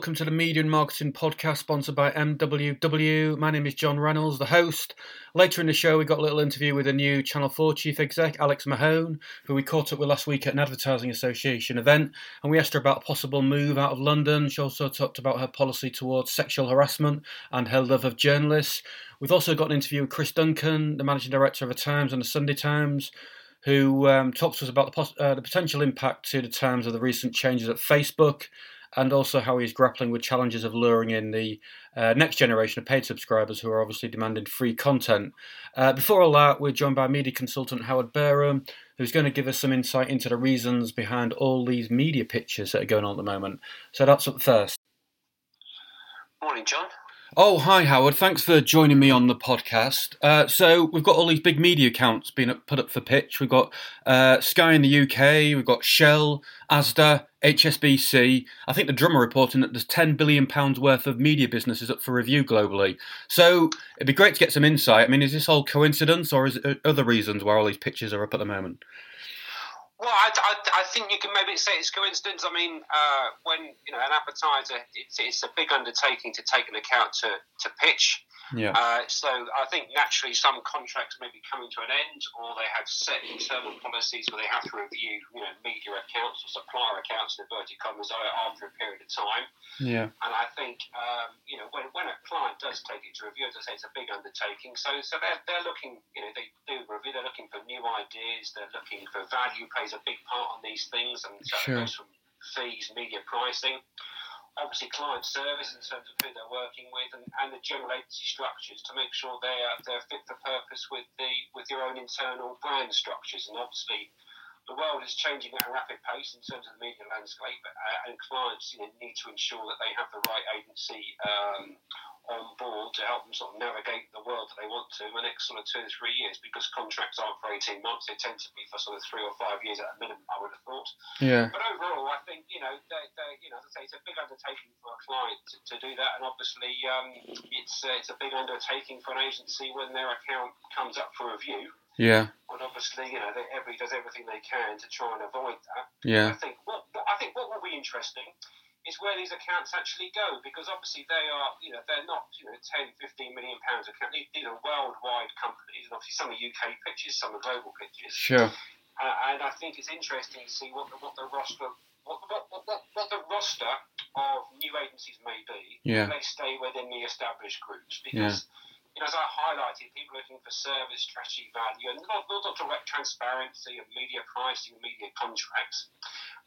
welcome to the Media and Marketing Podcast sponsored by MWW. My name is John Reynolds, the host. Later in the show, we got a little interview with a new Channel 4 chief exec, Alex Mahon, who we caught up with last week at an Advertising Association event. And we asked her about a possible move out of London. She also talked about her policy towards sexual harassment and her love of journalists. We've also got an interview with Chris Duncan, the managing director of the Times and the Sunday Times who um, talks to us about the, pos- uh, the potential impact to the Times of the recent changes at Facebook and also how he's grappling with challenges of luring in the uh, next generation of paid subscribers who are obviously demanding free content. Uh, before all that, we're joined by media consultant Howard Barham, who's going to give us some insight into the reasons behind all these media pitches that are going on at the moment. So that's up first. Morning, John. Oh, hi, Howard. Thanks for joining me on the podcast. Uh, so, we've got all these big media accounts being put up for pitch. We've got uh, Sky in the UK, we've got Shell, Asda, HSBC. I think the drummer reporting that there's £10 billion worth of media businesses up for review globally. So, it'd be great to get some insight. I mean, is this all coincidence or is it other reasons why all these pitches are up at the moment? Well, I, I, I, think you can maybe say it's coincidence. I mean, uh, when you know an advertiser, it's, it's, a big undertaking to take an account to, to pitch. Yeah. Uh, so I think naturally some contracts may be coming to an end, or they have set internal policies where they have to review, you know, media accounts or supplier accounts in inverted commas after a period of time. Yeah. And I think, um, you know, when, when a client does take it to review, as I say, it's a big undertaking. So so they're, they're looking, you know, they do review. They're looking for new ideas. They're looking for value plays a big part on these things, and so sure. it goes from fees, media pricing obviously client service in terms of who they're working with and, and the general agency structures to make sure they're they're fit for purpose with the with your own internal brand structures. And obviously the world is changing at a rapid pace in terms of the media landscape, uh, and clients you know, need to ensure that they have the right agency um, on board to help them sort of navigate the world that they want to in the next sort of two or three years. Because contracts aren't for eighteen months; they tend to be for sort of three or five years at a minimum. I would have thought. Yeah. But overall, I think you know, they, you know, as I say, it's a big undertaking for a client to, to do that, and obviously, um, it's uh, it's a big undertaking for an agency when their account comes up for review. Yeah. And obviously, you know, they, everybody does everything they can to try and avoid that. Yeah. I think what, what I think what will be interesting is where these accounts actually go because obviously they are, you know, they're not, you know, 10, 15 million pounds account. These are worldwide companies, and obviously some are UK pitches, some are global pitches. Sure. Uh, and I think it's interesting to see what the, what the roster. What, what, what, what the roster of new agencies may be, yeah. they stay within the established groups because yeah you know, as I highlighted, people looking for service, strategy, value, and not, not direct transparency of media pricing, media contracts.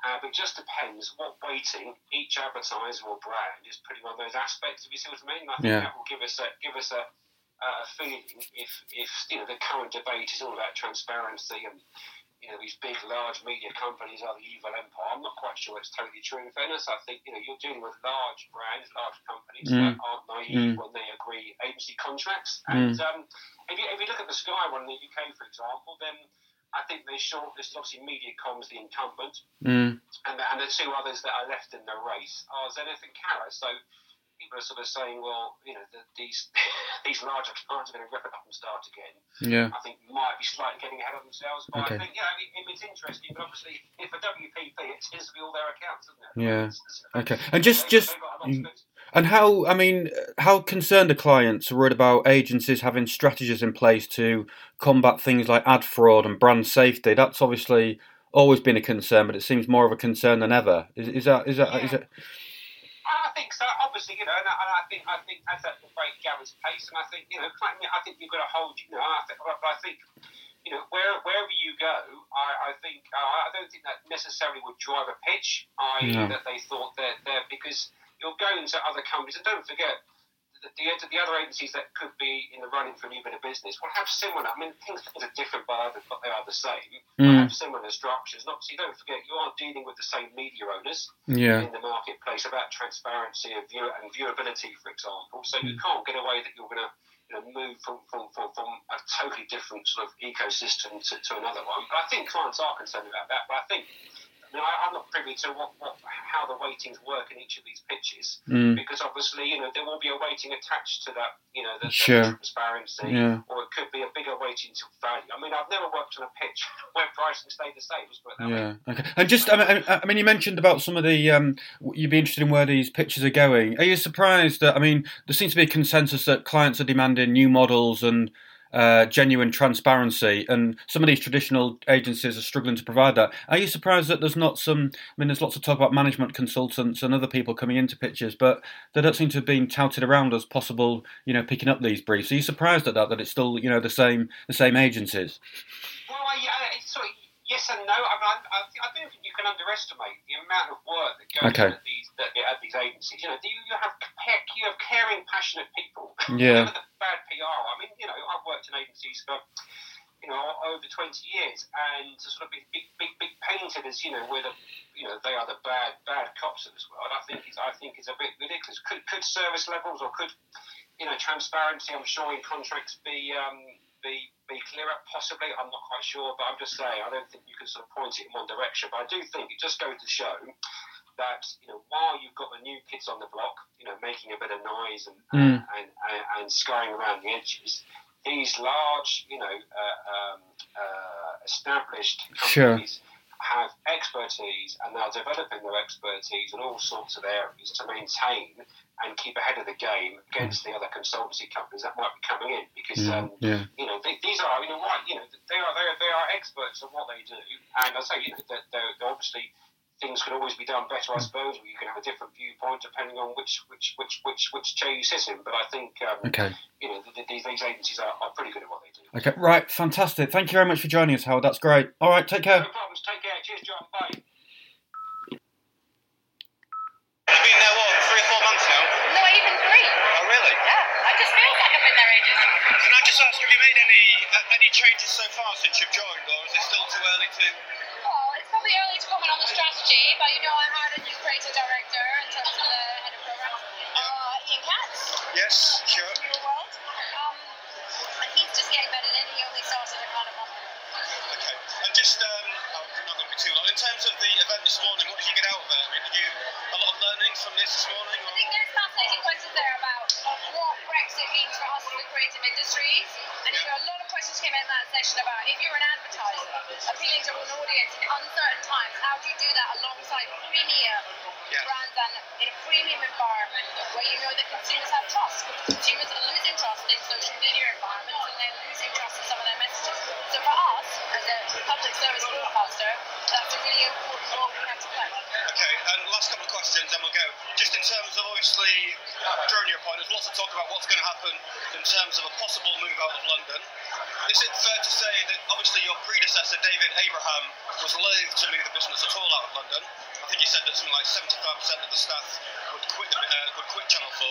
Uh, but it just depends what weighting each advertiser or brand is putting on those aspects. If you see what I mean, I think yeah. that will give us a give us a, a feeling if if you know the current debate is all about transparency and you know, these big, large media companies are the evil empire. I'm not quite sure it's totally true. In fairness, I think you know you're dealing with large brands, large companies mm. that aren't naive mm. when they agree agency contracts. Mm. And um, if, you, if you look at the Sky one in the UK, for example, then I think they shortlisted obviously Mediacom's the incumbent, mm. and the, and the two others that are left in the race are Zenith and Carat. So people are sort of saying, well, you know, the, these these larger clients are going to rip it up and start again. Yeah. I think might be slightly getting ahead of themselves, but okay. I think yeah, I mean, it's interesting. But obviously, if a WPP, it tends to be all their accounts, doesn't it? Yeah. It's, it's, okay. And just they've, just. they've and how, I mean, how concerned are clients worried about agencies having strategies in place to combat things like ad fraud and brand safety? That's obviously always been a concern, but it seems more of a concern than ever. Is, is that is that yeah. is it? I think so. Obviously, you know, and I, and I think I think as at the rate gathers pace, and I think you know, I think you've got to hold. You know, I think, I think you know, where, wherever you go, I, I think uh, I don't think that necessarily would drive a pitch. I No. that they thought that they're because you're going to other companies, and don't forget. The, the, the other agencies that could be in the running for a new bit of business will have similar. I mean, things, things are different, but they are the same. They Mm. have similar structures. And obviously, don't forget, you are dealing with the same media owners Yeah. in the marketplace about transparency and, view- and viewability, for example. So you Mm. can't get away that you're going to you know, move from, from, from, from a totally different sort of ecosystem to, to another one. But I think clients are concerned about that. But I think, Mean, I, I'm not privy to what, what, how the weightings work in each of these pitches Mm. because obviously, you know, there will be a weighting attached to that, you know, the, Sure. the transparency, Yeah. or it could be a bigger weighting to value. I mean, I've never worked on a pitch where pricing stayed the same. Yeah. way. Okay. And just, I mean, I mean, you mentioned about some of the. Um, you'd be interested in where these pitches are going. Are you surprised that? I mean, there seems to be a consensus that clients are demanding new models and uh, genuine transparency, and some of these traditional agencies are struggling to provide that. Are you surprised that there's not some? I mean, there's lots of talk about management consultants and other people coming into pitches, but they don't seem to have been touted around as possible. You know, picking up these briefs. Are you surprised at that? That it's still, you know, the same the same agencies. Well, I, yes and no. I, mean, I, I don't think you can underestimate the amount of work that goes Okay. into these that, at these agencies. You know, do you, you have you have caring, passionate people. Yeah. The bad PR. I mean, you know, I've worked in agencies for you know over 20 years, and to sort of be big, big, big painted as you know, we're the you know they are the bad, bad cops of this world. I think it's I think it's a bit ridiculous. Could could service levels or could you know transparency? I'm sure in contracts be. Um, be, be clearer, possibly. I'm not quite sure, but I'm just saying I don't think you can sort of point it in one direction. But I do think it just goes to show that you know while you've got the new kids on the block, you know, making a bit of noise and Mm. and, and, and scurrying around the edges, these large, you know, uh, um, uh, established Sure. Have expertise and they're developing their expertise in all sorts of areas to maintain and keep ahead of the game against the other consultancy companies that might be coming in because um, yeah. you know, they, these are, you know, right, you know, they are, they are, they are experts at what they do, and I say, you know, they're, they're obviously things could always be done better, I suppose, or you can have a different viewpoint depending on which which which which which chair you sit in. But I think, um, Okay. you know, th- th- these these agencies are, are pretty good at what they do. Okay. Right. Fantastic. Thank you very much for joining us, Howard. That's great. All right. Take care. No problems. Take care. Cheers, John. Bye. You've been there what, three or four months now? Not even three. Oh really? Yeah, I just feel like I've been there ages. Can I just ask, have you made any uh, any changes so far since you've joined, or is it still too early to? Well, it's probably early to comment on the strategy, but you know I hired a new creative director in terms of the head of program, uh, Ian Katz, Yes, sure. Real World. Um, and he's just getting better than he only started a kind of month ago. Okay. And just um, oh, not going to be too long. In terms of the event this morning, what did you get out of it? I mean, did you a lot of learnings from this this morning? I think there's fascinating questions there about what Brexit means for us in the creative industries. And you know, a lot of questions came in that session about if you're an advertiser appealing to an audience in uncertain times, how do you do that alongside premier Yeah. brands and in a premium environment where you know that consumers have trust? Because consumers are losing trust in social media environments and they're losing trust in some of their messages. So for us, as a public service broadcaster, that's a really important role we have to play. Okay, and last couple of questions, then we'll go. Just in terms of obviously, during your point, there's lots of talk about what's going to happen in terms of a possible move out of London. Is it fair to say that obviously your predecessor, David Abraham, was loath to move the business at all out of London? I think he said that something like 75% of the staff would quit, the, uh, would quit Channel 4.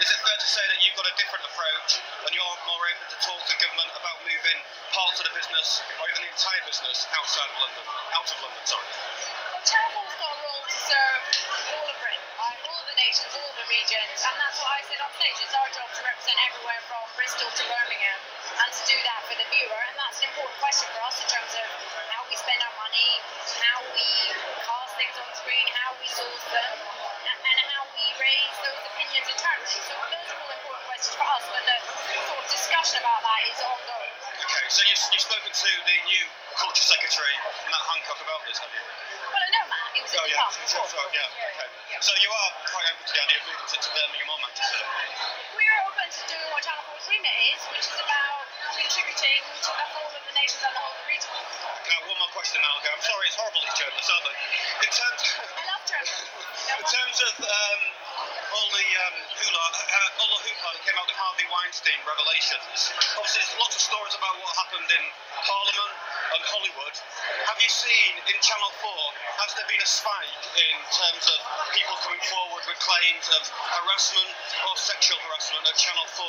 Is it fair to say that you've got a different approach and you're more open to talk to government about moving parts of the business or even the entire business outside of London? Out of London, sorry. Serve all of Britain, all the nations, all the regions, and that's what I said on stage. It's our job to represent everywhere from Bristol to Birmingham, and to do that for the viewer. And that's an important question for us in terms of how we spend our money, how we cast things on screen, how we source them, and, how we raise those opinions internally. So those are all important questions for us, but the sort of discussion about that is ongoing. Okay, so you, you've spoken to the new culture secretary, Matt Hancock, about this, have you? Well, I know Matt. Was Oh yeah, past sure, before. sure, yeah, okay. So you are quite open to the idea of moving to, to Birmingham or Manchester? We're open to doing what Channel 4's remit is, which is about contributing to the whole of the nation and the whole of the region. Now, one more question now, okay. I'm sorry, it's horrible these journalists, aren't they? In terms, I love journalism. in terms of um, all the um, hula, uh, all the hoopla that came out of the Harvey Weinstein revelations, obviously there's lots of stories about what happened in Parliament and Hollywood. Have you seen in Channel 4, has there been a spike in terms of people coming forward with claims of harassment or sexual harassment at Channel 4?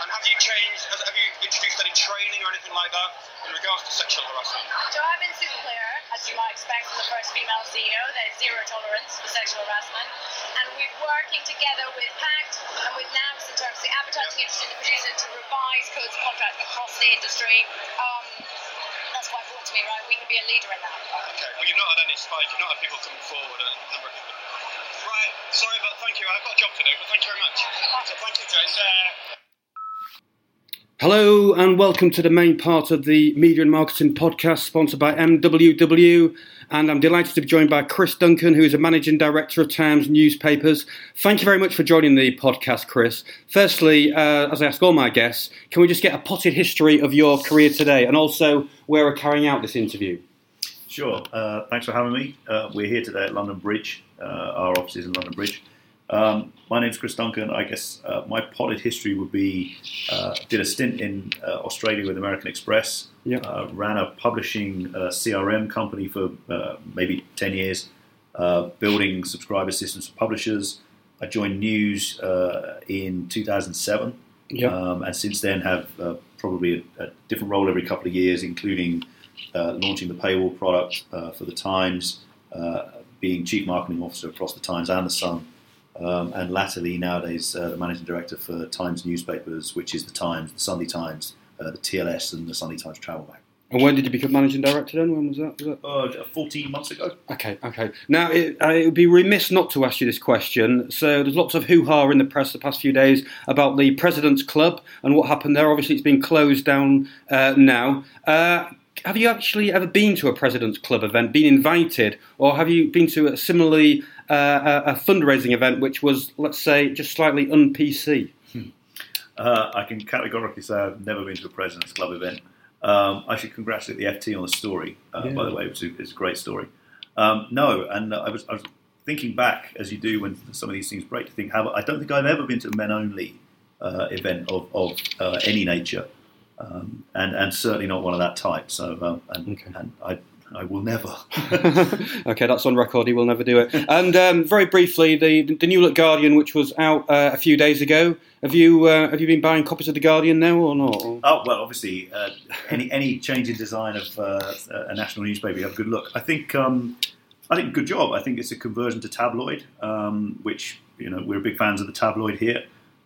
And have you changed, have you introduced any training or anything like that in regards to sexual harassment? So I've been super clear, as you might expect from the first female CEO, there's zero tolerance for sexual harassment. And we're working together with PACT and with NABS in terms of the advertising industry and the producer to revise codes of conduct across the industry. Um, We can be a leader in that. Okay, well, you've not had any spike, you've not had people coming forward, a number of people. Right, sorry, but thank you. I've got a job to do, but thank you very much. So thank you, James. Uh, Hello and welcome to the main part of the Media and Marketing podcast sponsored by MWW. And I'm delighted to be joined by Chris Duncan, who is a managing director of Times Newspapers. Thank you very much for joining the podcast, Chris. Firstly, uh, as I ask all my guests, can we just get a potted history of your career today and also where we're carrying out this interview? Sure. Uh, thanks for having me. Uh, we're here today at London Bridge. Uh, our office is in London Bridge. Um, my name's Chris Duncan. I guess uh, my potted history would be uh, did a stint in uh, Australia with American Express. Yeah. Uh, ran a publishing uh, CRM company for uh, maybe ten years, uh, building subscriber systems for publishers. I joined News uh, in 2007, Yeah. um, and since then have uh, probably a, a different role every couple of years, including uh, launching the paywall product uh, for the Times, uh, being chief marketing officer across the Times and the Sun, um, and latterly nowadays uh, the managing director for Times newspapers, which is the Times, the Sunday Times, uh, the TLS, and the Sunday Times Travel Bag. And when did you become managing director then? When was that? Was that? Uh, 14 months ago. Okay, okay. Now, it, uh, it would be remiss not to ask you this question. So, there's lots of hoo ha in the press the past few days about the President's Club and what happened there. Obviously, it's been closed down uh, now. Uh, have you actually ever been to a President's Club event, been invited, or have you been to a similarly uh, a, a fundraising event which was, let's say, just slightly un PC? Uh, I can categorically say I've never been to a President's Club event. Um, I should congratulate the FT on the story, uh, Yeah. by the way, which is it's a great story. Um, no, and I was, I was thinking back, as you do when some of these things break, to think how I don't think I've ever been to a men only uh, event of, of uh, any nature, um, and, and certainly not one of that type. So, um, and, Okay. and I, I will never. okay, that's on record. He will never do it. And um, very briefly, the the New Look Guardian, which was out uh, a few days ago. Have you uh, have you been buying copies of the Guardian now or not? Oh well, obviously, uh, any any change in design of uh, a national newspaper, you have a good look. I think um, I think good job. I think it's a conversion to tabloid, um, which you know we're big fans of the tabloid here,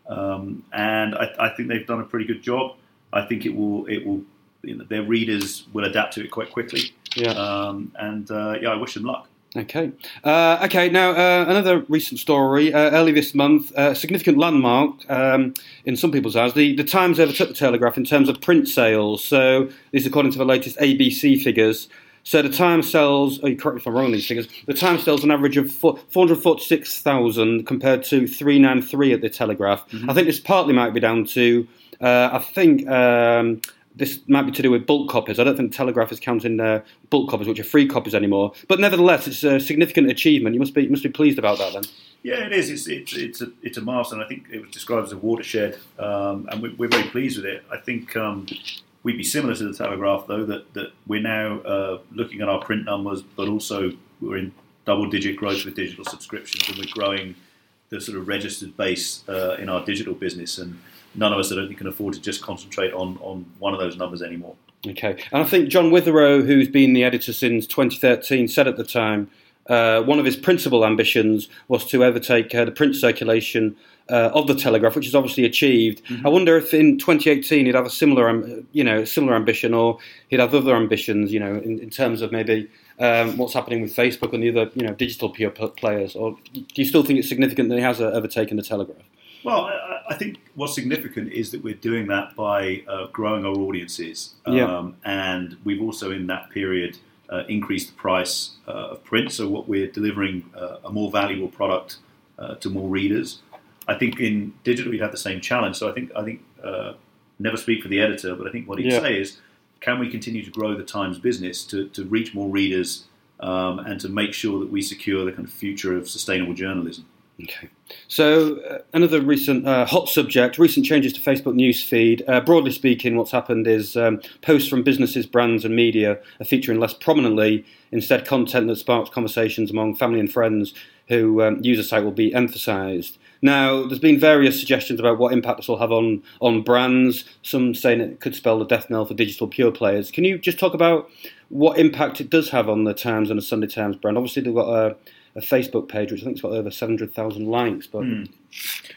um, and I, I think they've done a pretty good job. I think it will it will you know, their readers will adapt to it quite quickly, Yeah. um, and uh, yeah, I wish him luck. Okay. Uh, okay. Now, uh, another recent story. Uh, early this month, a significant landmark um, in some people's eyes. The, the Times overtook the Telegraph in terms of print sales. So, this is according to the latest ABC figures. So, the Times sells. Oh, you correct me if I'm wrong on these figures. The Times sells an average of four hundred forty-six thousand compared to three nine three at the Telegraph. I think this partly might be down to. Uh, I think. Um, this might be to do with bulk copies. I don't think Telegraph is counting uh, bulk copies, which are free copies anymore. But nevertheless, it's a significant achievement. You must be must be pleased about that then. Yeah, it is. It's it's it's a it's a milestone. I think it was described as a watershed, um, and we're, we're very pleased with it. I think um, we'd be similar to the Telegraph, though, that that we're now uh, looking at our print numbers, but also we're in double-digit growth with digital subscriptions, and we're growing the sort of registered base uh, in our digital business. And none of us, I don't think, can afford to just concentrate on on one of those numbers anymore. Okay, and I think John Witherow, who's been the editor since 2013, said at the time uh, one of his principal ambitions was to overtake uh, the print circulation uh, of the Telegraph, which is obviously achieved. I wonder if in 2018 he'd have a similar, um, you know, similar ambition, or he'd have other ambitions, you know, in, in terms of maybe um, what's happening with Facebook and the other, you know, digital players. Or do you still think it's significant that he has uh, overtaken the Telegraph? Well, I, I think what's significant is that we're doing that by uh, growing our audiences, Yeah. um, and we've also in that period uh, increased the price uh, of print. So what we're delivering uh, a more valuable product uh, to more readers. I think in digital we'd have the same challenge. So I think I think uh, never speak for the editor, but I think what he'd Yeah. say is, can we continue to grow the Times business to, to reach more readers um, and to make sure that we secure the kind of future of sustainable journalism? Okay. So uh, another recent uh, hot subject: recent changes to Facebook news feed. Uh, broadly speaking, what's happened is um, posts from businesses, brands, and media are featuring less prominently. Instead, content that sparks conversations among family and friends who um, use the site will be emphasised. Now, there's been various suggestions about what impact this will have on on brands. Some saying it could spell the death knell for digital pure players. Can you just talk about what impact it does have on the Times and the Sunday Times brand? Obviously, they've got a a Facebook page, which I think's got over 700,000 likes. But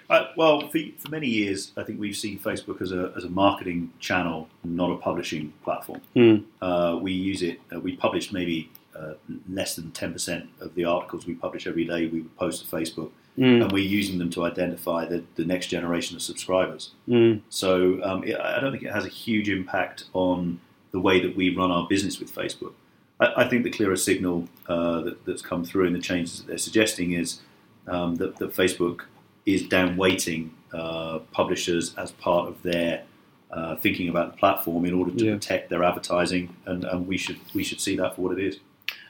Uh, well, for, for many years, I think we've seen Facebook as a, as a marketing channel, not a publishing platform. Hmm. Uh, we use it, uh, we publish maybe uh, less than 10% of the articles we publish every day, we would post to Facebook. and we're using them to identify the, the next generation of subscribers. Mm. So um, it, I don't think it has a huge impact on the way that we run our business with Facebook. I, I think the clearer signal uh, that, that's come through in the changes that they're suggesting is um, that, that Facebook is downweighting uh, publishers as part of their uh, thinking about the platform in order to Yeah. protect their advertising, and, and we should we should see that for what it is.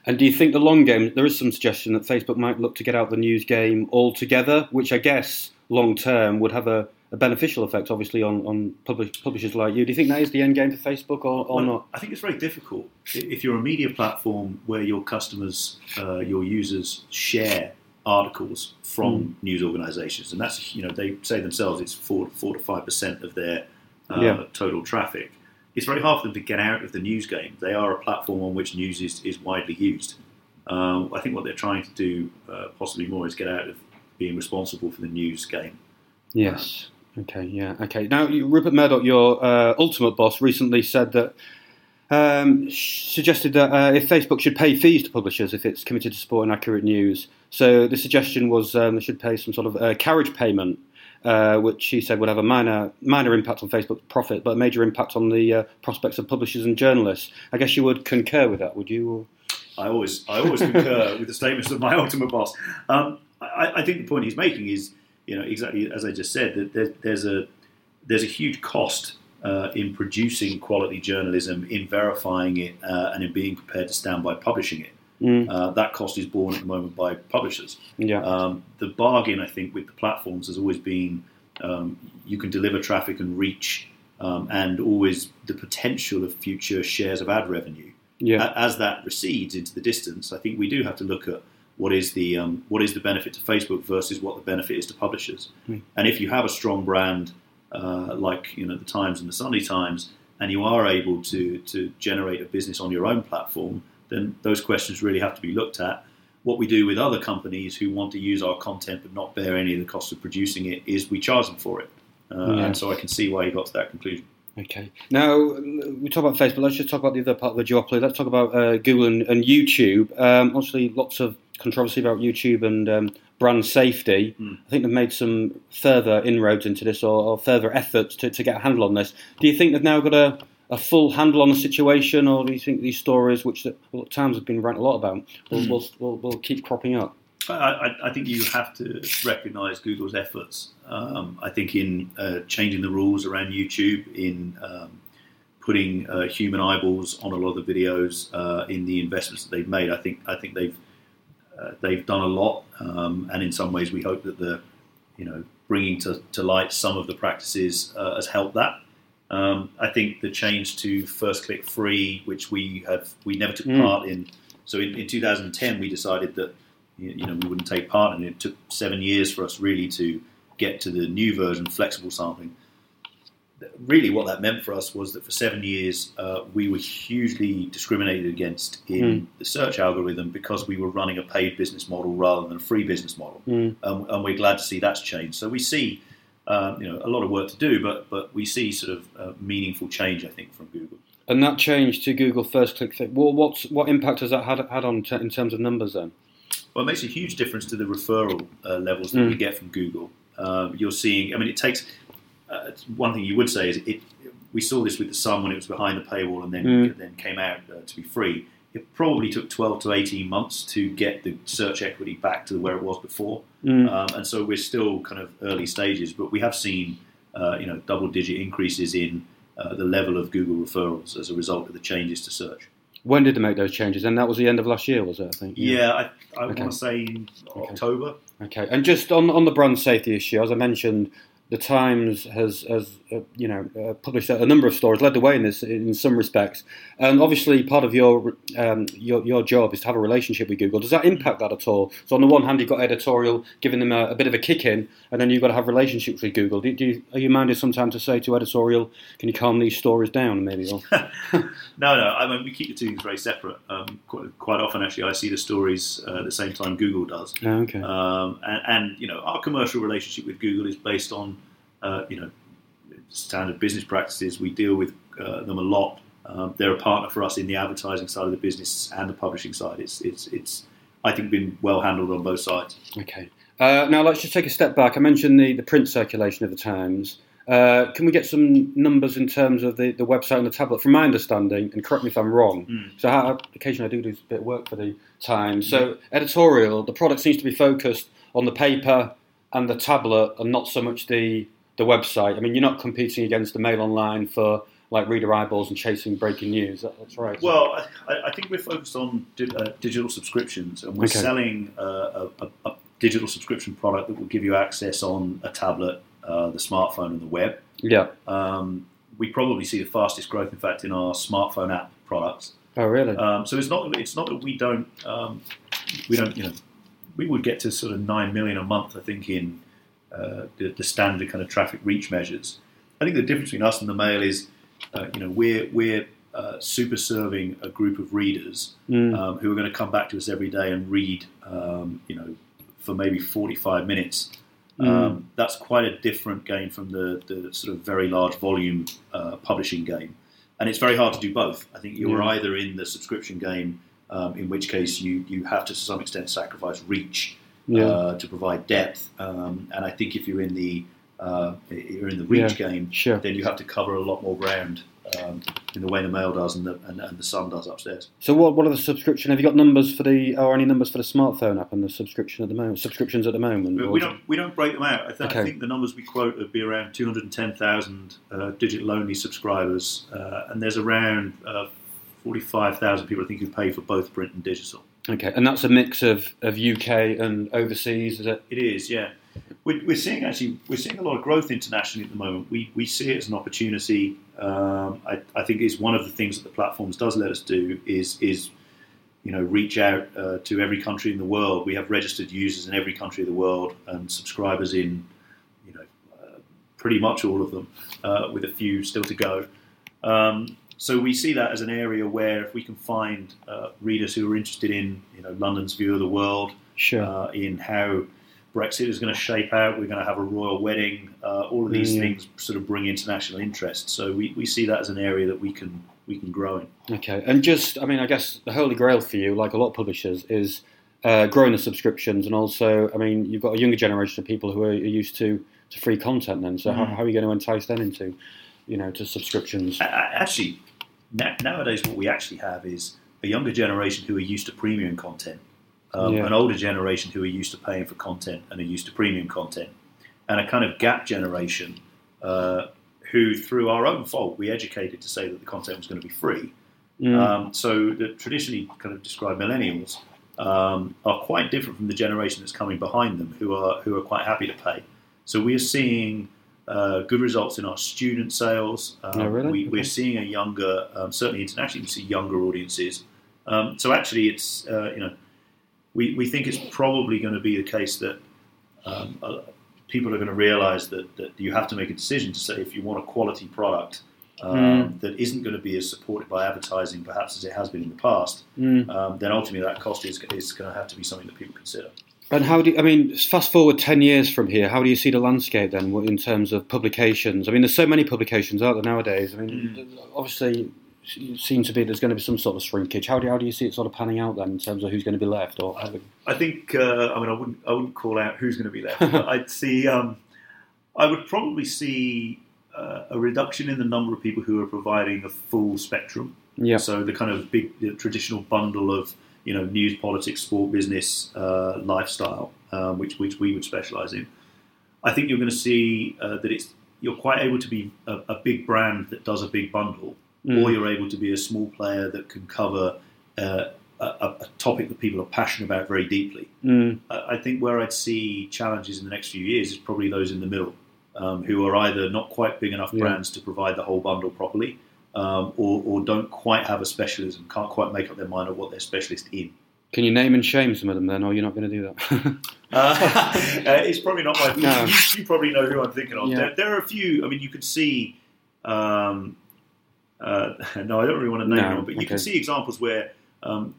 And do you think the long game? There is some suggestion that Facebook might look to get out the news game altogether, which I guess long term would have a, a beneficial effect, obviously, on on publish, publishers like you. Do you think that is the end game for Facebook, or, or Well, not? I think it's very difficult if you're a media platform where your customers, uh, your users share articles from news organisations, and that's you know they say themselves it's four four to five percent of their uh, Yeah. total traffic. It's very hard for them to get out of the news game. They are a platform on which news is, is widely used. Um, I think what they're trying to do, uh, possibly more, is get out of being responsible for the news game. Yes. Okay. Yeah. Okay. Now, Rupert Murdoch, your uh, ultimate boss, recently said that um, suggested that uh, if Facebook should pay fees to publishers if it's committed to supporting accurate news. So the suggestion was um, they should pay some sort of uh, carriage payment, uh, which he said would have a minor minor impact on Facebook's profit, but a major impact on the uh, prospects of publishers and journalists. I guess you would concur with that, would you? I always, I always concur with the statements of my ultimate boss. Um, I, I think the point he's making is, you know, exactly as I just said, that there, there's a there's a huge cost uh, in producing quality journalism, in verifying it, uh, and in being prepared to stand by publishing it. Mm, Uh, that cost is borne at the moment by publishers. yeah. Um, the bargain, I think, with the platforms has always been um, you can deliver traffic and reach, um, and always the potential of future shares of ad revenue yeah. as that recedes into the distance, I think we do have to look at what is the um, what is the benefit to Facebook versus what the benefit is to publishers. Mm. And if you have a strong brand uh, like you know the Times and the Sunday Times, and you are able to to generate a business on your own platform, then those questions really have to be looked at. What we do with other companies who want to use our content but not bear any of the cost of producing it is we charge them for it. Uh, Yeah. And so I can see why you got to that conclusion. Okay. Now we talk about Facebook. Let's just talk about the other part of the duopoly. Let's talk about uh, Google and, and YouTube. Um, obviously, lots of controversy about YouTube and um, brand safety. Mm. I think they've made some further inroads into this, or, or further efforts to, to get a handle on this. Do you think they've now got a, a full handle on the situation, or do you think these stories, which the well, Times have been writing a lot about, will, will, will, will keep cropping up? I, I, I think you have to recognise Google's efforts. Um, I think in uh, changing the rules around YouTube, in um, putting uh, human eyeballs on a lot of the videos, uh, in the investments that they've made, I think I think they've uh, they've done a lot. Um, and in some ways, we hope that the you know bringing to, to light some of the practices uh, has helped that. Um, I think the change to first click free, which we have we never took Mm. part in. So in, in 2010, we decided that you you know we wouldn't take part, and it took seven years for us really to get to the new version, flexible sampling. Really, what that meant for us was that for seven years uh, we were hugely discriminated against in the search algorithm because we were running a paid business model rather than a free business model, Mm. um, and we're glad to see that's changed. So we see. Um, you know, a lot of work to do, but but we see sort of uh, meaningful change, I think, from Google. And that change to Google First Click. Thing, well, what's what impact has that had, had on t- in terms of numbers then? Well, it makes a huge difference to the referral uh, levels that we Mm. get from Google. Um, you're seeing, I mean, it takes. Uh, one thing you would say is it. We saw this with the Sun when it was behind the paywall and then Mm. then came out uh, to be free. It probably took 12 to 18 months to get the search equity back to where it was before, Mm. um, and so we're still kind of early stages. But we have seen, uh, you know, double-digit increases in uh, the level of Google referrals as a result of the changes to search. When did they make those changes? And that was the end of last year, was it? I think. Yeah, I, I Okay. want to say in October. Okay, and just on on the brand safety issue, as I mentioned, the Times has has uh, you know uh, published a, number of stories, led the way in this in some respects, and obviously part of your um, your your job is to have a relationship with Google. Does that impact that at all? So on the one hand, you've got editorial giving them a, a bit of a kick in, and then you've got to have relationships with Google. Do, do you, are you minded sometimes to say to editorial, "Can you calm these stories down?" Maybe. Or, no, no. I mean, we keep the two things very separate. Um, quite, quite often, actually, I see the stories uh, at the same time Google does. Oh, okay. Um, and, and you know, our commercial relationship with Google is based on uh, you know standard business practices. We deal with uh, them a lot. Um, they're a partner for us in the advertising side of the business and the publishing side. It's it's it's I think been well handled on both sides. Okay. Uh, now let's just take a step back. I mentioned the, the print circulation of the Times. Uh, can we get some numbers in terms of the, the website and the tablet? From my understanding, and correct me if I'm wrong, Mm. so how, occasionally I do do a bit of work for the Times. So editorial, the product seems to be focused on the paper and the tablet, and not so much the the website. I mean, you're not competing against the Mail Online for like reader eyeballs and chasing breaking news. That's right. Well, I, I think we're focused on di- uh, digital subscriptions, and we're Okay. selling uh, a, a, digital subscription product that will give you access on a tablet, uh, the smartphone, and the web. yeah. Um, we probably see the fastest growth, in fact, in our smartphone app products. Oh, really? Um, so it's not it's not that we don't um, we don't you know we would get to sort of nine million a month, I think, in uh, the, the standard kind of traffic reach measures. I think the difference between us and the mail is, uh, you know, we're we're uh, super serving a group of readers Mm. um, who are going to come back to us every day and read, um, you know, for maybe forty-five minutes. Mm. Um, that's quite a different game from the, the sort of very large volume uh, publishing game, and it's very hard to do both. I think you're Yeah. either in the subscription game, um, in which case you you have to to some extent sacrifice reach yeah. uh, to provide depth, um, and I think if you're in the uh, you're in the reach game, sure. then you have to cover a lot more ground um, in the way the mail does and the, and, and the sun does upstairs. So what what are the subscription? Have you got numbers for the or any numbers for the smartphone app and the subscription at the moment? Subscriptions at the moment. We, we don't we don't break them out. I, th- I think the numbers we quote would be around two hundred and ten thousand uh, digital only subscribers, uh, and there's around uh, forty five thousand people I think who pay for both print and digital. Okay, and that's a mix of, of UK and overseas. Is it? It is, yeah. We're, we're seeing actually we're seeing a lot of growth internationally at the moment. We, we see it as an opportunity. Um, I, I think it's one of the things that the platforms does let us do is is you know reach out uh, to every country in the world. We have registered users in every country of the world and subscribers in you know uh, pretty much all of them, uh, with a few still to go. Um, so we see that as an area where if we can find uh, readers who are interested in you know London's view of the world, Sure. uh, in how Brexit is going to shape out. We're going to have a royal wedding. Uh, all of these Mm. things sort of bring international interest. So we, we see that as an area that we can we can grow in. Okay, and just I mean, I guess the holy grail for you, like a lot of publishers, is uh, growing the subscriptions, and also, I mean, you've got a younger generation of people who are used to, to free content. Then, so how, Mhm. how are you going to entice them into, you know, to subscriptions? Actually, na- nowadays what we actually have is a younger generation who are used to premium content, um, Yeah. an older generation who are used to paying for content and are used to premium content, and a kind of gap generation uh, who, through our own fault, we educated to say that the content was going to be free. Mm. Um, so the traditionally kind of described millennials um, are quite different from the generation that's coming behind them, who are who are quite happy to pay. So we are seeing uh, good results in our student sales. Um, Oh, really? we, Okay. We're seeing a younger, um, certainly internationally, we see younger audiences. Um, so actually, it's uh, you know we, we think it's probably going to be the case that um, uh, people are going to realise that, that you have to make a decision to say if you want a quality product um, Mm. that isn't going to be as supported by advertising perhaps as it has been in the past, Mm. um, then ultimately that cost is, is going to have to be something that people consider. And how do you, I mean, fast forward 10 years from here, how do you see the landscape then in terms of publications? I mean, there's so many publications out there nowadays. I mean, obviously, it seems to be there's going to be some sort of shrinkage. How do, how do you see it sort of panning out then in terms of who's going to be left? Or how, I think uh, I mean I wouldn't I wouldn't call out who's going to be left. but I'd see um, I would probably see uh, a reduction in the number of people who are providing a full spectrum. yeah. So the kind of big the traditional bundle of you know news, politics, sport, business, uh, lifestyle, um, which which we would specialise in. I think you're going to see uh, that it's you're quite able to be a, a big brand that does a big bundle, Mm. or you're able to be a small player that can cover uh, a, a topic that people are passionate about very deeply. Mm. I I think where I'd see challenges in the next few years is probably those in the middle, um, who are either not quite big enough Yeah. brands to provide the whole bundle properly, um, or, or don't quite have a specialism, can't quite make up their mind on what they're specialist in. Can you name and shame some of them then, or you're not going to do that? Uh, it's probably not my. No. You, you probably know who I'm thinking of. Yeah. There, there are a few. I mean, you could see. Um, uh, no, I don't really want to name No, anyone, but you okay. can see examples where um,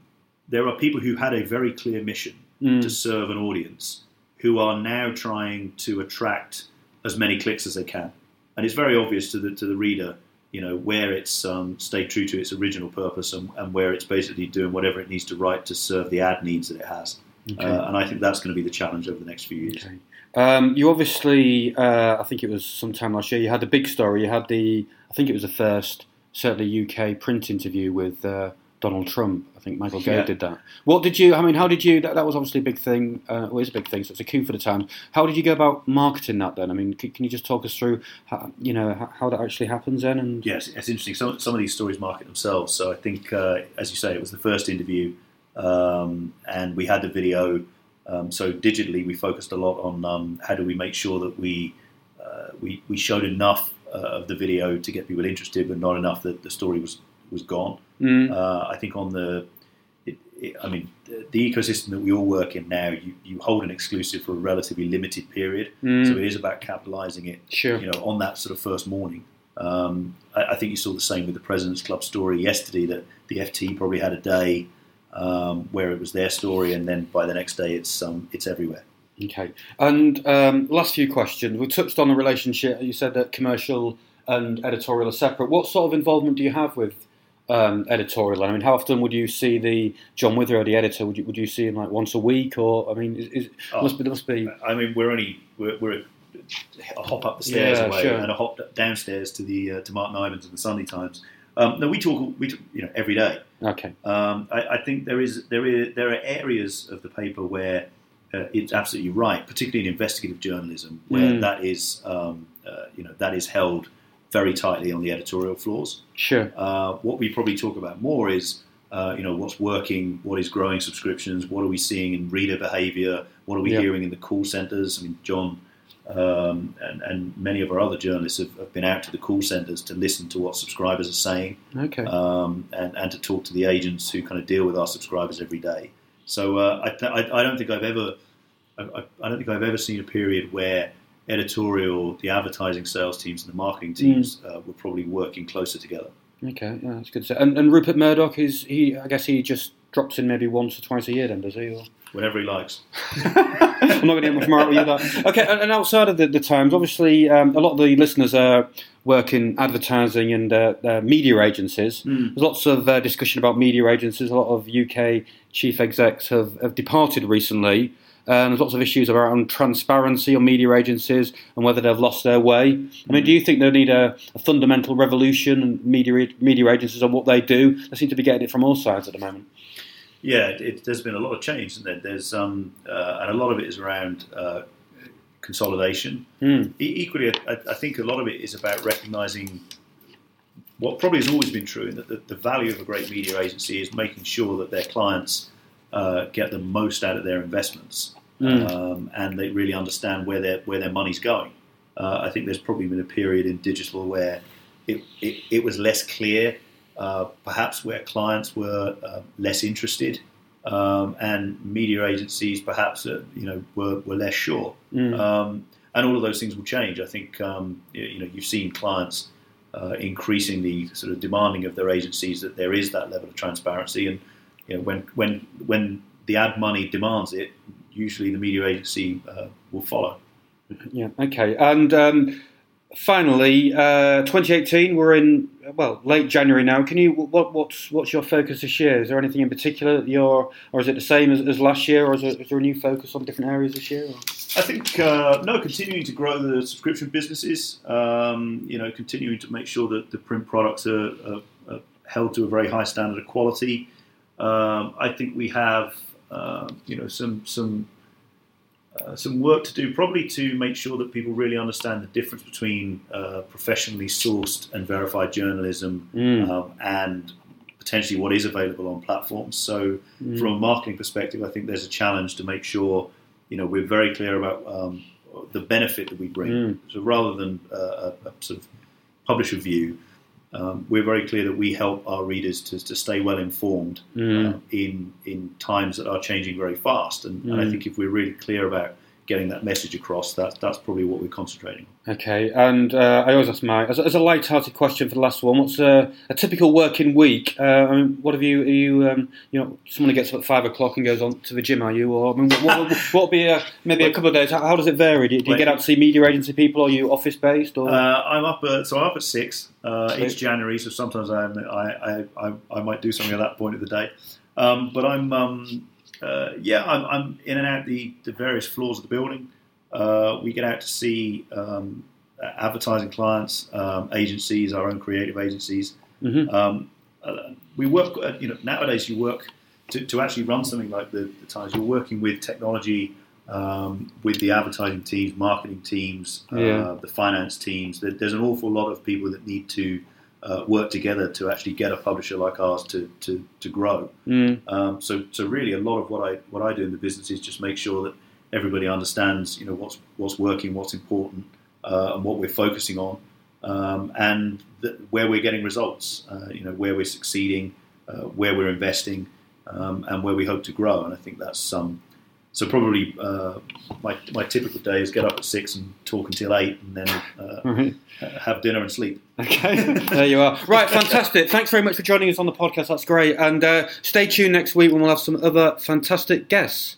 there are people who had a very clear mission Mm. to serve an audience who are now trying to attract as many clicks as they can, and it's very obvious to the to the reader, you know, where it's um, stayed true to its original purpose and, and where it's basically doing whatever it needs to write to serve the ad needs that it has. Okay. Uh, and I think that's going to be the challenge over the next few years. Okay. Um, you obviously, uh, I think it was sometime last year. You had the big story. You had the, I think it was the first, certainly UK print interview with uh, Donald Trump. I think Michael Gove Yeah. did that. What did you? I mean, how did you? That, that was obviously a big thing. Uh, well, it's a big thing. So it's a coup for the times. How did you go about marketing that then? I mean, can, can you just talk us through, how, you know, how, how that actually happens then? And Yes, it's interesting. Some, some of these stories market themselves. So I think, uh, as you say, it was the first interview, um, and we had the video. Um, so digitally, we focused a lot on um, how do we make sure that we uh, we, we showed enough uh, of the video to get people interested, but not enough that the story was was gone. Mm, Uh, I think on the, it, it, I mean, the, the ecosystem that we all work in now, you, you hold an exclusive for a relatively limited period. mm, So it is about capitalising it sure. you know, on that sort of first morning. Um, I, I think you saw the same with the President's Club story yesterday. That the FT probably had a day um, where it was their story, and then by the next day, it's um, it's everywhere. Okay. And um, last few questions. We touched on the relationship. You said that commercial and editorial are separate. What sort of involvement do you have with um, editorial? I mean, how often would you see the John Witherow, the editor? Would you would you see him like once a week, or I mean, is, is, Oh. must be must be. I mean, we're only we're, we're a hop up the stairs Yeah, away sure. and a hop downstairs to the uh, to Martin Ivens and the Sunday Times. Um, no, we talk we talk, you know every day. Okay. Um, I, I think there is there is there are areas of the paper where uh, it's absolutely right, particularly in investigative journalism, where Mm. that is um, uh, you know that is held very tightly on the editorial floors. Sure. Uh, what we probably talk about more is uh, you know what's working, what is growing subscriptions, what are we seeing in reader behaviour, what are we Yeah. hearing in the call centres. I mean, John um, and, and many of our other journalists have, have been out to the call centres to listen to what subscribers are saying Okay. um, and, and to talk to the agents who kind of deal with our subscribers every day. So uh, I, I, I don't think I've ever I- I don't think I've ever seen a period where editorial, the advertising sales teams, and the marketing teams uh, were probably working closer together. okay. Yeah, that's good. to say. And, and Rupert Murdoch is he? I guess he just drops in maybe once or twice a year. Then does he? Or? Whenever he likes. I'm not going to get much more out of you. Okay, and, outside of the, the Times, obviously, um, a lot of the listeners uh, work in advertising and uh, uh, media agencies. Mm. There's lots of uh, discussion about media agencies. A lot of UK chief execs have, have departed recently. Um, there's lots of issues around transparency on media agencies and whether they've lost their way. I mean, do you think they need a, a fundamental revolution in media media agencies on what they do? They seem to be getting it from all sides at the moment. Yeah, it, there's been a lot of change, isn't there? There's um, uh, and a lot of it is around uh, consolidation. Mm. E- equally, I, I think a lot of it is about recognising what probably has always been true, in that the, the value of a great media agency is making sure that their clients uh, get the most out of their investments, Mm. um, and they really understand where their where their money's going. Uh, I think there's probably been a period in digital where it, it, it was less clear, uh, perhaps where clients were uh, less interested, um, and media agencies perhaps uh, you know were, were less sure. Mm. Um, and all of those things will change. I think um, you, you know you've seen clients uh, increasingly sort of demanding of their agencies that there is that level of transparency, and you know when when when the ad money demands it, usually the media agency uh, will follow. Yeah. Okay. And um, finally, uh, 2018. We're in well late January now. Can you what what's what's your focus this year? Is there anything in particular that you're, or is it the same as, as last year, or is, it, is there a new focus on different areas this year? Or? I think uh, no, continuing to grow the subscription businesses. Um, you know, continuing to make sure that the print products are, are, are held to a very high standard of quality. Um, I think we have uh, you know some some uh, some work to do, probably to make sure that people really understand the difference between uh, professionally sourced and verified journalism Mm. um, and potentially what is available on platforms. So, Mm. from a marketing perspective, I think there's a challenge to make sure you know we're very clear about um, the benefit that we bring. Mm. So, rather than uh, a, a sort of publisher view, um, we're very clear that we help our readers to, to stay well informed Mm. uh, in in times that are changing very fast. And, and I Mm. think if we're really clear about getting that message across, that that's probably what we're concentrating on. Okay, and uh, I always ask my as, a- as a light-hearted question for the last one. What's a, a typical working week? Uh, I mean, what have you? Are you um, you know someone who gets up at five o'clock and goes on to the gym? Are you? Or I mean, what, what, what would be a, maybe a couple of days? How, how does it vary? Do you, do you get out to see media agency people? Or are you office-based? Or Uh, I'm up at, so I'm up at six uh, each January. So sometimes I'm, I, I, I I might do something at that point of the day. Um, but I'm um, uh, yeah, I'm, I'm, in and out the, the various floors of the building. Uh, we get out to see um, advertising clients, um, agencies, our own creative agencies. Mm-hmm. Um, uh, we work, uh, you know, nowadays you work to, to actually run something like the, the Times. You're working with technology, um, with the advertising teams, marketing teams, uh, Yeah. the finance teams. There's an awful lot of people that need to uh, work together to actually get a publisher like ours to, to, to grow. Mm. Um, so, so really, a lot of what I what I do in the business is just make sure that everybody understands, you know, what's what's working, what's important, uh, and what we're focusing on, um, and th- where we're getting results. Uh, you know, where we're succeeding, uh, where we're investing, um, and where we hope to grow. And I think that's some. So probably uh, my my typical day is get up at six and talk until eight, and then uh, Right. have dinner and sleep. Okay, there you are. Right, fantastic. Thanks very much for joining us on the podcast. That's great. And uh, stay tuned next week when we'll have some other fantastic guests.